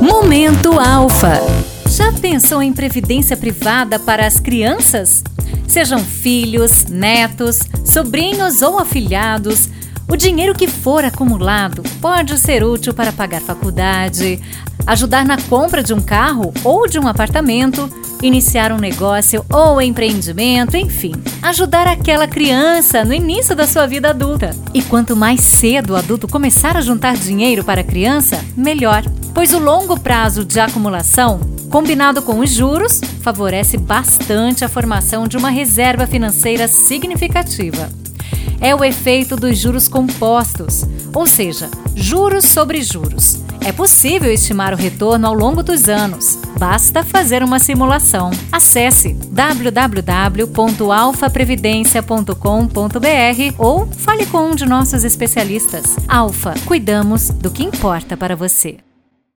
Momento Alfa. Já pensou em previdência privada para as crianças? Sejam filhos, netos, sobrinhos ou afilhados, o dinheiro que for acumulado pode ser útil para pagar faculdade, ajudar na compra de um carro ou de um apartamento, iniciar um negócio ou empreendimento, enfim, ajudar aquela criança no início da sua vida adulta. E quanto mais cedo o adulto começar a juntar dinheiro para a criança, melhor, pois o longo prazo de acumulação combinado com os juros, favorece bastante a formação de uma reserva financeira significativa é o efeito dos juros compostos, ou seja, juros sobre juros. É possível estimar o retorno ao longo dos anos. Basta fazer uma simulação. Acesse www.alfaprevidencia.com.br ou fale com um de nossos especialistas. Alfa, cuidamos do que importa para você.